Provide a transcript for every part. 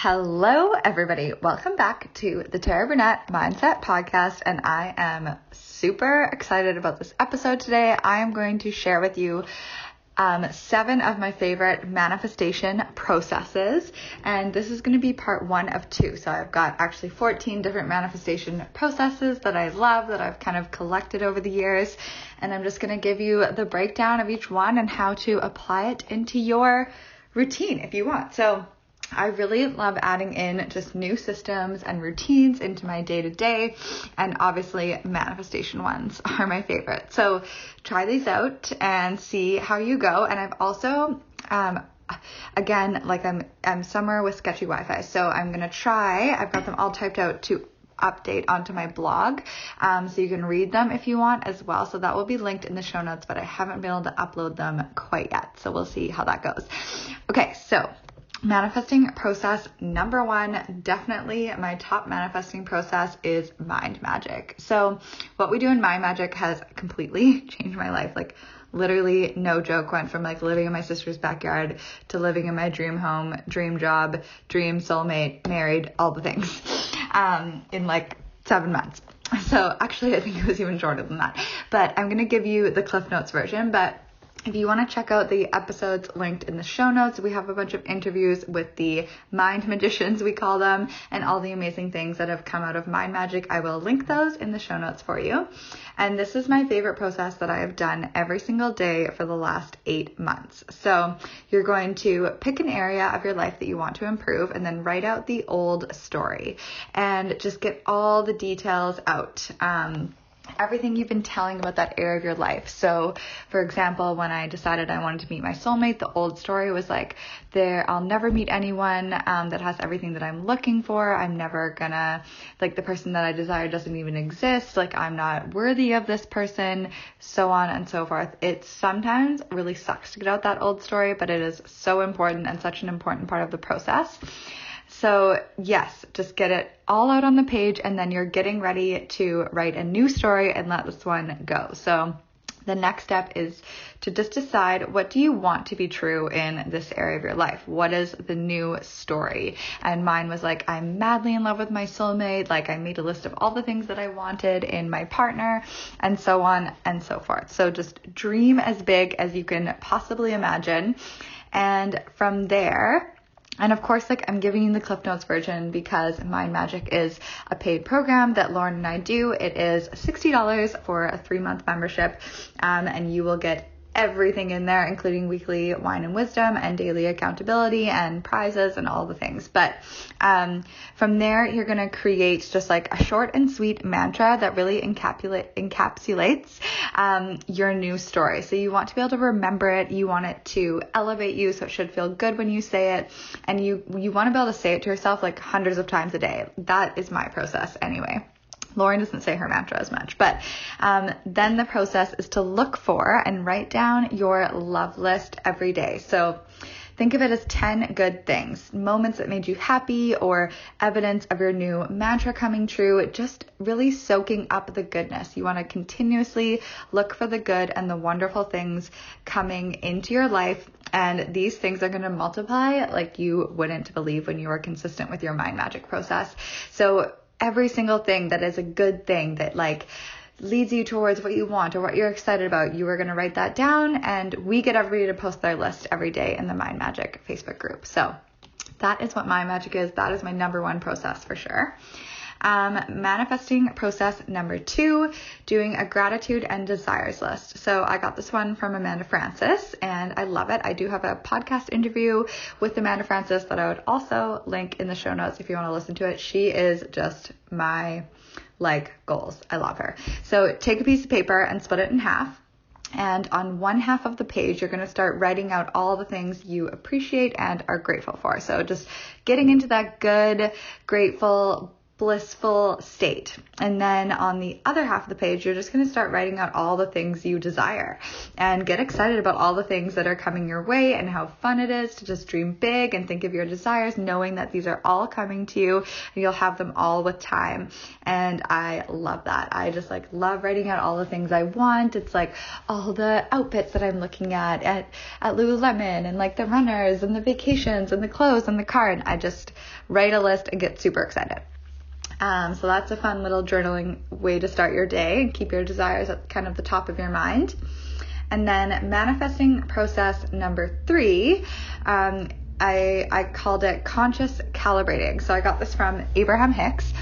Hello, everybody. Welcome back to the Tara Burnett Mindset Podcast, and I am super excited about this episode today. I am going to share with you um, seven of my favorite manifestation processes, and this is going to be part one of two. So I've got actually 14 different manifestation processes that I love that I've kind of collected over the years, and I'm just going to give you the breakdown of each one and how to apply it into your routine if you want. So I really love adding in just new systems and routines into my day to day, and obviously, manifestation ones are my favorite. So, try these out and see how you go. And I've also, um, again, like I'm, I'm somewhere with sketchy Wi Fi, so I'm gonna try, I've got them all typed out to update onto my blog. Um, so you can read them if you want as well. So that will be linked in the show notes, but I haven't been able to upload them quite yet. So we'll see how that goes. Okay, so manifesting process number one definitely my top manifesting process is mind magic. So what we do in mind magic has completely changed my life. Like literally no joke went from like living in my sister's backyard to living in my dream home dream job dream soulmate married all the things um, in like seven months. So actually i think it was even shorter than that. But i'm going to give you the cliff notes version but if you want to check out the episodes linked in the show notes, we have a bunch of interviews with the mind magicians, we call them, and all the amazing things that have come out of mind magic. I will link those in the show notes for you. And this is my favorite process that I have done every single day for the last eight months. So you're going to pick an area of your life that you want to improve and then write out the old story and just get all the details out. Um, everything you've been telling about that area of your life. So, for example, when I decided I wanted to meet my soulmate, the old story was like, there, I'll never meet anyone um, that has everything that I'm looking for. I'm never gonna, like, the person that I desire doesn't even exist. Like, I'm not worthy of this person, so on and so forth. It sometimes really sucks to get out that old story, but it is so important and such an important part of the process. So, yes, just get it all out on the page and then you're getting ready to write a new story and let this one go. So, the next step is to just decide what do you want to be true in this area of your life? What is the new story? And mine was like, I'm madly in love with my soulmate. Like I made a list of all the things that I wanted in my partner and so on and so forth. So just dream as big as you can possibly imagine. And from there, and of course, like I'm giving you the Cliff Notes version because Mind Magic is a paid program that Lauren and I do. It is $60 for a three month membership, um, and you will get everything in there, including weekly wine and wisdom and daily accountability and prizes and all the things. But um, from there, you're going to create just like a short and sweet mantra that really encapsulate, encapsulates um, your new story. So you want to be able to remember it. You want it to elevate you, so it should feel good when you say it, and you you want to be able to say it to yourself like hundreds of times a day. That is my process anyway. Lauren doesn't say her mantra as much, but um, then the process is to look for and write down your love list every day. So think of it as 10 good things, moments that made you happy or evidence of your new mantra coming true, just really soaking up the goodness. You want to continuously look for the good and the wonderful things coming into your life. And these things are going to multiply like you wouldn't believe when you are consistent with your mind magic process. So every single thing that is a good thing that like leads you towards what you want or what you're excited about, you are going to write that down and we get everybody to post their list every day in the Mind Magic Facebook group. So that is what Mind Magic is. That is my number one process for sure. Um, manifesting process number two, doing a gratitude and desires list. So I got this one from Amanda Frances and I love it. I do have a podcast interview with Amanda Frances that I would also link in the show notes if you want to listen to it. She is just my like goals. I love her. So take a piece of paper and split it in half. And on one half of the page, you're going to start writing out all the things you appreciate and are grateful for. So just getting into that good, grateful, blissful state. And then on the other half of the page, you're just going to start writing out all the things you desire and get excited about all the things that are coming your way and how fun it is to just dream big and think of your desires, knowing that these are all coming to you and you'll have them all with time. And I love that. I just like love writing out all the things I want. It's like all the outfits that I'm looking at at, at Lululemon and like the runners and the vacations and the clothes and the car. And I just write a list and get super excited. Um, so that's a fun little journaling way to start your day and keep your desires at kind of the top of your mind. And then manifesting process number three, um, I, I called it conscious calibrating. So I got this from Abraham Hicks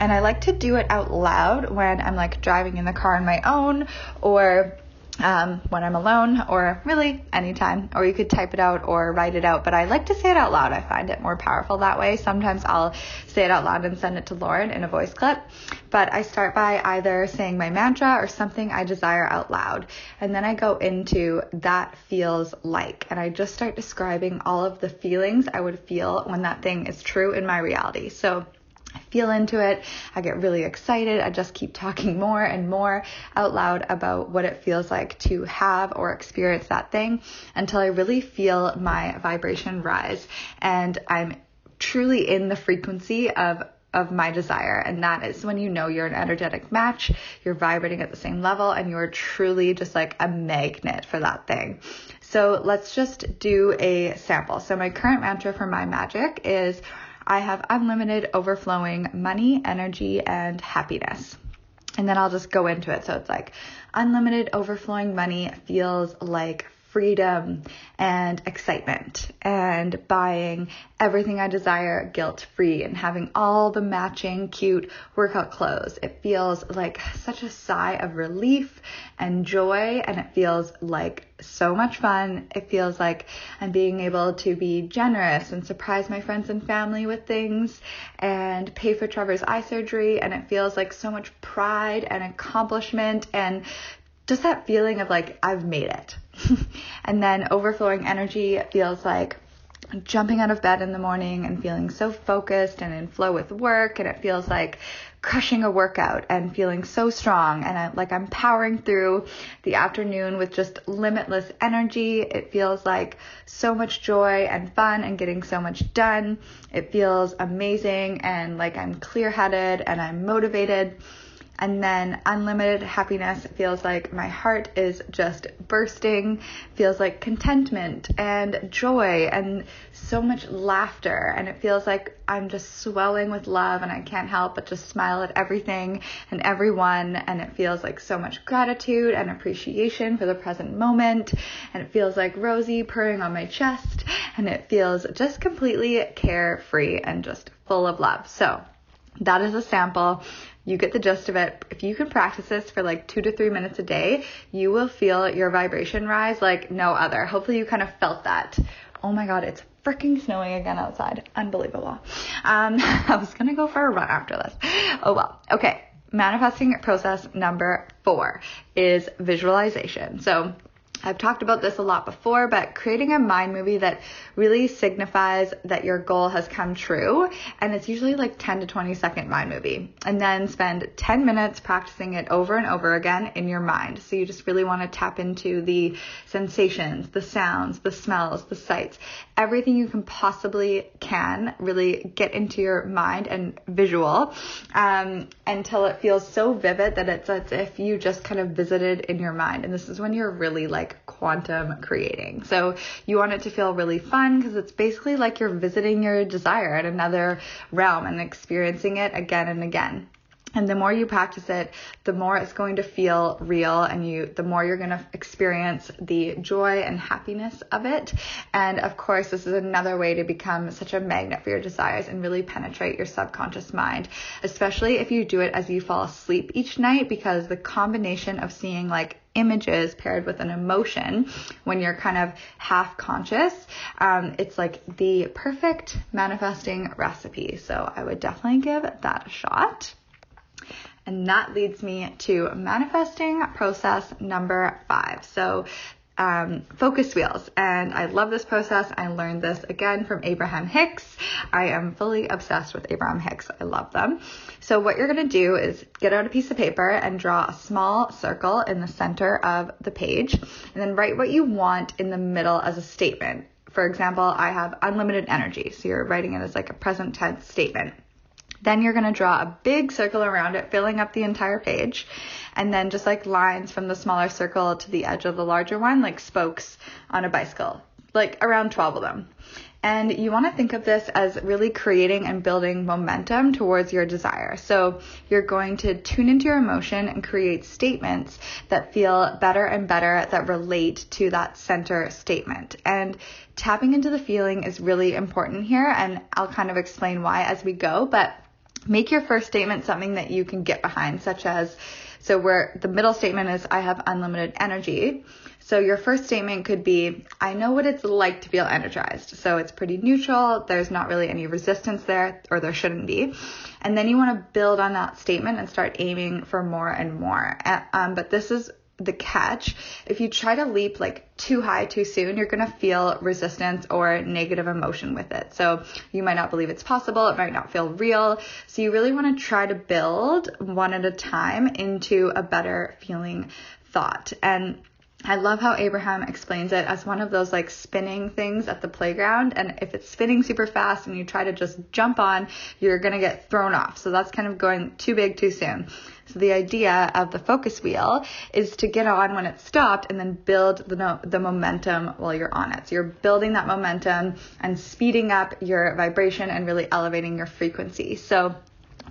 and I like to do it out loud when I'm like driving in the car on my own or um, when I'm alone or really anytime, or you could type it out or write it out. But I like to say it out loud. I find it more powerful that way. Sometimes I'll say it out loud and send it to Lauren in a voice clip. But I start by either saying my mantra or something I desire out loud. And then I go into that feels like. And I just start describing all of the feelings I would feel when that thing is true in my reality. So feel into it. I get really excited. I just keep talking more and more out loud about what it feels like to have or experience that thing until I really feel my vibration rise and I'm truly in the frequency of of my desire. And that is when you know you're an energetic match, you're vibrating at the same level, and you're truly just like a magnet for that thing. So let's just do a sample. So my current mantra for my magic is I have unlimited overflowing money, energy, and happiness. And then I'll just go into it. So it's like unlimited overflowing money feels like freedom and excitement and buying everything I desire guilt free and having all the matching cute workout clothes. It feels like such a sigh of relief and joy and it feels like so much fun. It feels like I'm being able to be generous and surprise my friends and family with things and pay for Trevor's eye surgery and it feels like so much pride and accomplishment and just that feeling of like I've made it. and then overflowing energy feels like jumping out of bed in the morning and feeling so focused and in flow with work and it feels like crushing a workout and feeling so strong and I, like I'm powering through the afternoon with just limitless energy. It feels like so much joy and fun and getting so much done. It feels amazing and like I'm clear-headed and I'm motivated. And then unlimited happiness feels like my heart is just bursting, feels like contentment and joy and so much laughter. And it feels like I'm just swelling with love and I can't help but just smile at everything and everyone. And it feels like so much gratitude and appreciation for the present moment. And it feels like Rosie purring on my chest. And it feels just completely carefree and just full of love. So that is a sample you get the gist of it. If you can practice this for like two to three minutes a day, you will feel your vibration rise like no other. Hopefully, you kind of felt that. Oh my God, it's freaking snowing again outside. Unbelievable. Um, I was gonna go for a run after this. Oh well. Okay. Manifesting process number four is visualization. So I've talked about this a lot before, but creating a mind movie that really signifies that your goal has come true. And it's usually like 10 to 20 second mind movie. And then spend 10 minutes practicing it over and over again in your mind. So you just really want to tap into the sensations, the sounds, the smells, the sights, everything you can possibly can really get into your mind and visual um, until it feels so vivid that it's as if you just kind of visited in your mind. And this is when you're really like quantum creating. So you want it to feel really fun because it's basically like you're visiting your desire at another realm and experiencing it again and again. And the more you practice it, the more it's going to feel real and you, the more you're going to experience the joy and happiness of it. And of course, this is another way to become such a magnet for your desires and really penetrate your subconscious mind, especially if you do it as you fall asleep each night because the combination of seeing like images paired with an emotion when you're kind of half conscious, um, it's like the perfect manifesting recipe. So I would definitely give that a shot. And that leads me to manifesting process number five. So um, focus wheels. And I love this process. I learned this again from Abraham Hicks. I am fully obsessed with Abraham Hicks. I love them. So what you're going to do is get out a piece of paper and draw a small circle in the center of the page and then write what you want in the middle as a statement. For example, I have unlimited energy. So you're writing it as like a present tense statement. Then you're going to draw a big circle around it, filling up the entire page. And then just like lines from the smaller circle to the edge of the larger one, like spokes on a bicycle, like around 12 of them. And you want to think of this as really creating and building momentum towards your desire. So you're going to tune into your emotion and create statements that feel better and better that relate to that center statement. And tapping into the feeling is really important here. And I'll kind of explain why as we go. But make your first statement something that you can get behind, such as, so where the middle statement is, I have unlimited energy. So your first statement could be, I know what it's like to feel energized. So it's pretty neutral. There's not really any resistance there, or there shouldn't be. And then you want to build on that statement and start aiming for more and more. Um, but this is the catch. If you try to leap like too high too soon, you're going to feel resistance or negative emotion with it. So you might not believe it's possible. It might not feel real. So you really want to try to build one at a time into a better feeling thought. And I love how Abraham explains it as one of those like spinning things at the playground. And if it's spinning super fast and you try to just jump on, you're going to get thrown off. So that's kind of going too big too soon. So the idea of the focus wheel is to get on when it's stopped and then build the, no, the momentum while you're on it. So you're building that momentum and speeding up your vibration and really elevating your frequency. So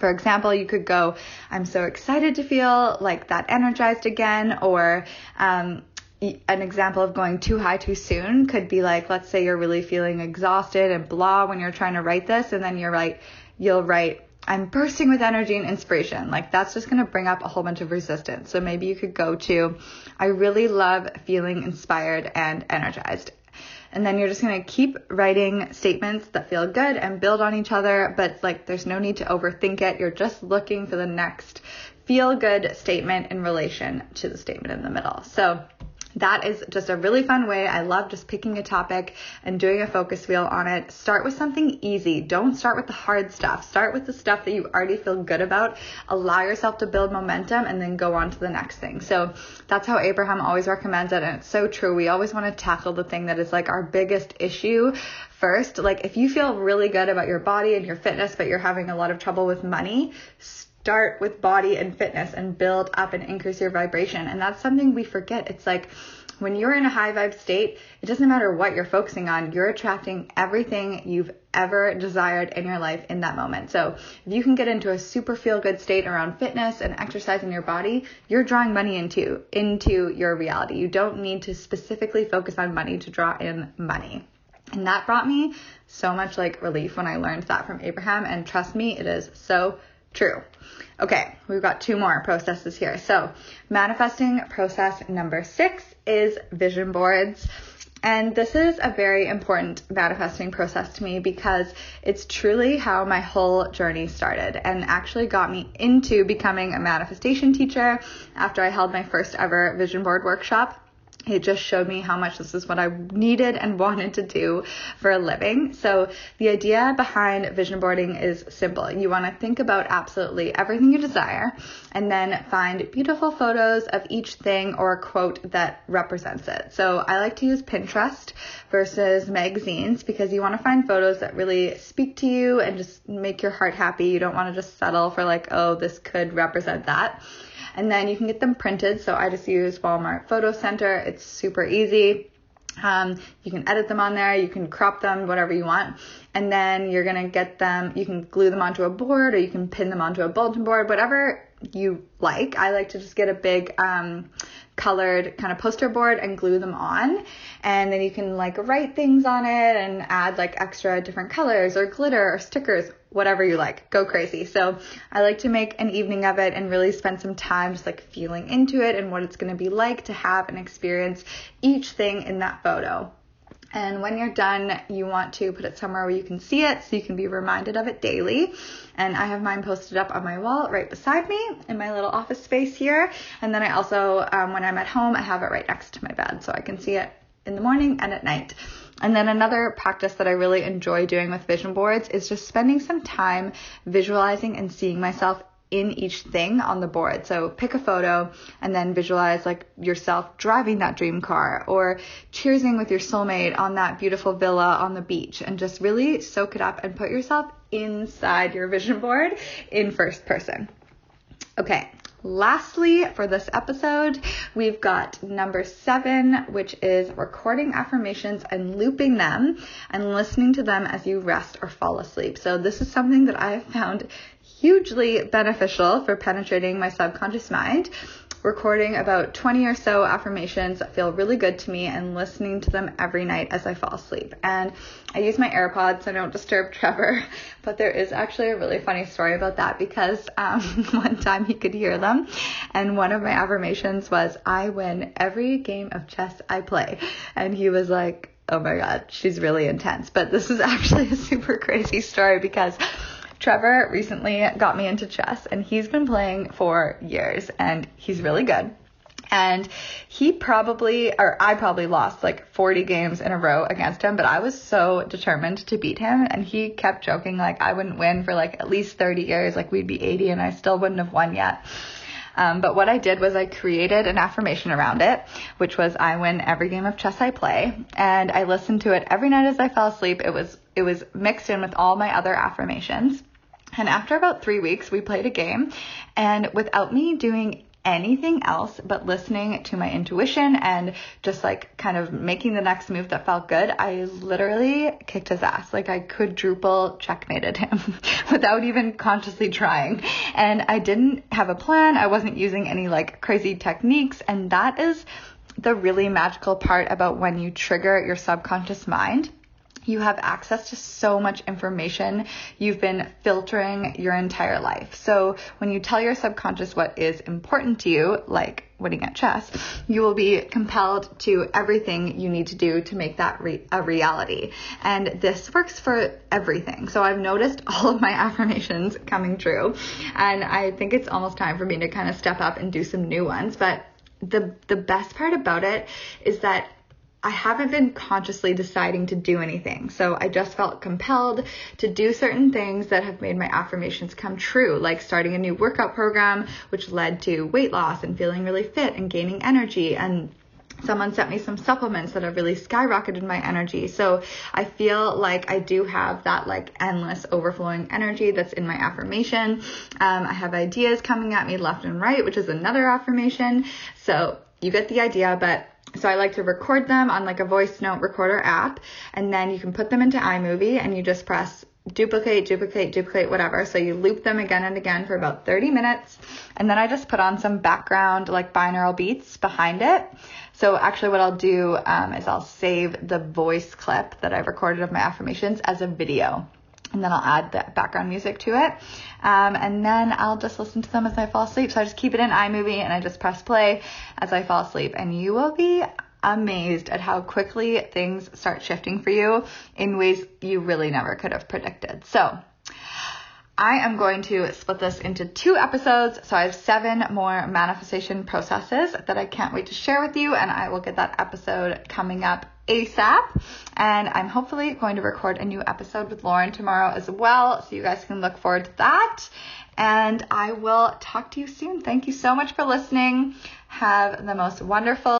for example, you could go, I'm so excited to feel like that energized again, or um, an example of going too high too soon could be like, let's say you're really feeling exhausted and blah when you're trying to write this, and then you're you'll write, I'm bursting with energy and inspiration. Like that's just going to bring up a whole bunch of resistance. So maybe you could go to, I really love feeling inspired and energized. And then you're just going to keep writing statements that feel good and build on each other, but like there's no need to overthink it. You're just looking for the next feel good statement in relation to the statement in the middle. So that is just a really fun way. I love just picking a topic and doing a focus wheel on it. Start with something easy. Don't start with the hard stuff. Start with the stuff that you already feel good about. Allow yourself to build momentum and then go on to the next thing. So that's how Abraham always recommends it. And it's so true. We always want to tackle the thing that is like our biggest issue first. Like if you feel really good about your body and your fitness, but you're having a lot of trouble with money, start with body and fitness and build up and increase your vibration. And that's something we forget. It's like when you're in a high vibe state, it doesn't matter what you're focusing on, you're attracting everything you've ever desired in your life in that moment. So if you can get into a super feel good state around fitness and exercising your body, you're drawing money into into your reality. You don't need to specifically focus on money to draw in money. And that brought me so much like relief when I learned that from Abraham and trust me, it is so True. Okay, we've got two more processes here. So, manifesting process number six is vision boards. And this is a very important manifesting process to me because it's truly how my whole journey started and actually got me into becoming a manifestation teacher after I held my first ever vision board workshop it just showed me how much this is what I needed and wanted to do for a living. So the idea behind vision boarding is simple. You want to think about absolutely everything you desire and then find beautiful photos of each thing or a quote that represents it. So I like to use Pinterest versus magazines because you want to find photos that really speak to you and just make your heart happy. You don't want to just settle for like, oh, this could represent that and then you can get them printed. So I just use Walmart Photo Center. It's super easy. Um, you can edit them on there, you can crop them, whatever you want. And then you're gonna get them, you can glue them onto a board or you can pin them onto a bulletin board, whatever you like. I like to just get a big um, colored kind of poster board and glue them on. And then you can like write things on it and add like extra different colors or glitter or stickers, whatever you like. Go crazy. So I like to make an evening of it and really spend some time just like feeling into it and what it's going to be like to have and experience each thing in that photo. And when you're done, you want to put it somewhere where you can see it so you can be reminded of it daily. And I have mine posted up on my wall right beside me in my little office space here. And then I also, um, when I'm at home, I have it right next to my bed so I can see it in the morning and at night. And then another practice that I really enjoy doing with vision boards is just spending some time visualizing and seeing myself in each thing on the board. So pick a photo and then visualize like yourself driving that dream car or cheersing with your soulmate on that beautiful villa on the beach and just really soak it up and put yourself inside your vision board in first person. Okay. Lastly, for this episode, we've got number seven, which is recording affirmations and looping them and listening to them as you rest or fall asleep. So, this is something that I have found hugely beneficial for penetrating my subconscious mind. Recording about 20 or so affirmations that feel really good to me and listening to them every night as I fall asleep. And I use my AirPods so I don't disturb Trevor, but there is actually a really funny story about that because um, one time he could hear them, and one of my affirmations was, I win every game of chess I play. And he was like, oh my god, she's really intense. But this is actually a super crazy story because Trevor recently got me into chess and he's been playing for years and he's really good. And he probably, or I probably lost like 40 games in a row against him, but I was so determined to beat him. And he kept joking like I wouldn't win for like at least 30 years, like we'd be 80 and I still wouldn't have won yet. Um, but what I did was I created an affirmation around it, which was I win every game of chess I play. And I listened to it every night as I fell asleep. It was, it was mixed in with all my other affirmations. And after about three weeks, we played a game, and without me doing anything else but listening to my intuition and just like kind of making the next move that felt good, I literally kicked his ass. Like I quadruple checkmated him without even consciously trying. And I didn't have a plan. I wasn't using any like crazy techniques. And that is the really magical part about when you trigger your subconscious mind you have access to so much information you've been filtering your entire life. So when you tell your subconscious what is important to you, like winning at chess, you will be compelled to everything you need to do to make that re- a reality. And this works for everything. So I've noticed all of my affirmations coming true. And I think it's almost time for me to kind of step up and do some new ones. But the the best part about it is that I haven't been consciously deciding to do anything. So I just felt compelled to do certain things that have made my affirmations come true, like starting a new workout program, which led to weight loss and feeling really fit and gaining energy. And someone sent me some supplements that have really skyrocketed my energy. So I feel like I do have that like endless overflowing energy that's in my affirmation. Um, I have ideas coming at me left and right, which is another affirmation. So you get the idea, but so I like to record them on like a voice note recorder app, and then you can put them into iMovie and you just press duplicate, duplicate, duplicate, whatever. So you loop them again and again for about 30 minutes. And then I just put on some background like binaural beats behind it. So actually what I'll do um, is I'll save the voice clip that I've recorded of my affirmations as a video and then I'll add the background music to it. Um, and then I'll just listen to them as I fall asleep. So I just keep it in iMovie and I just press play as I fall asleep. And you will be amazed at how quickly things start shifting for you in ways you really never could have predicted. So I am going to split this into two episodes. So I have seven more manifestation processes that I can't wait to share with you. And I will get that episode coming up ASAP. And I'm hopefully going to record a new episode with Lauren tomorrow as well. So you guys can look forward to that. And I will talk to you soon. Thank you so much for listening. Have the most wonderful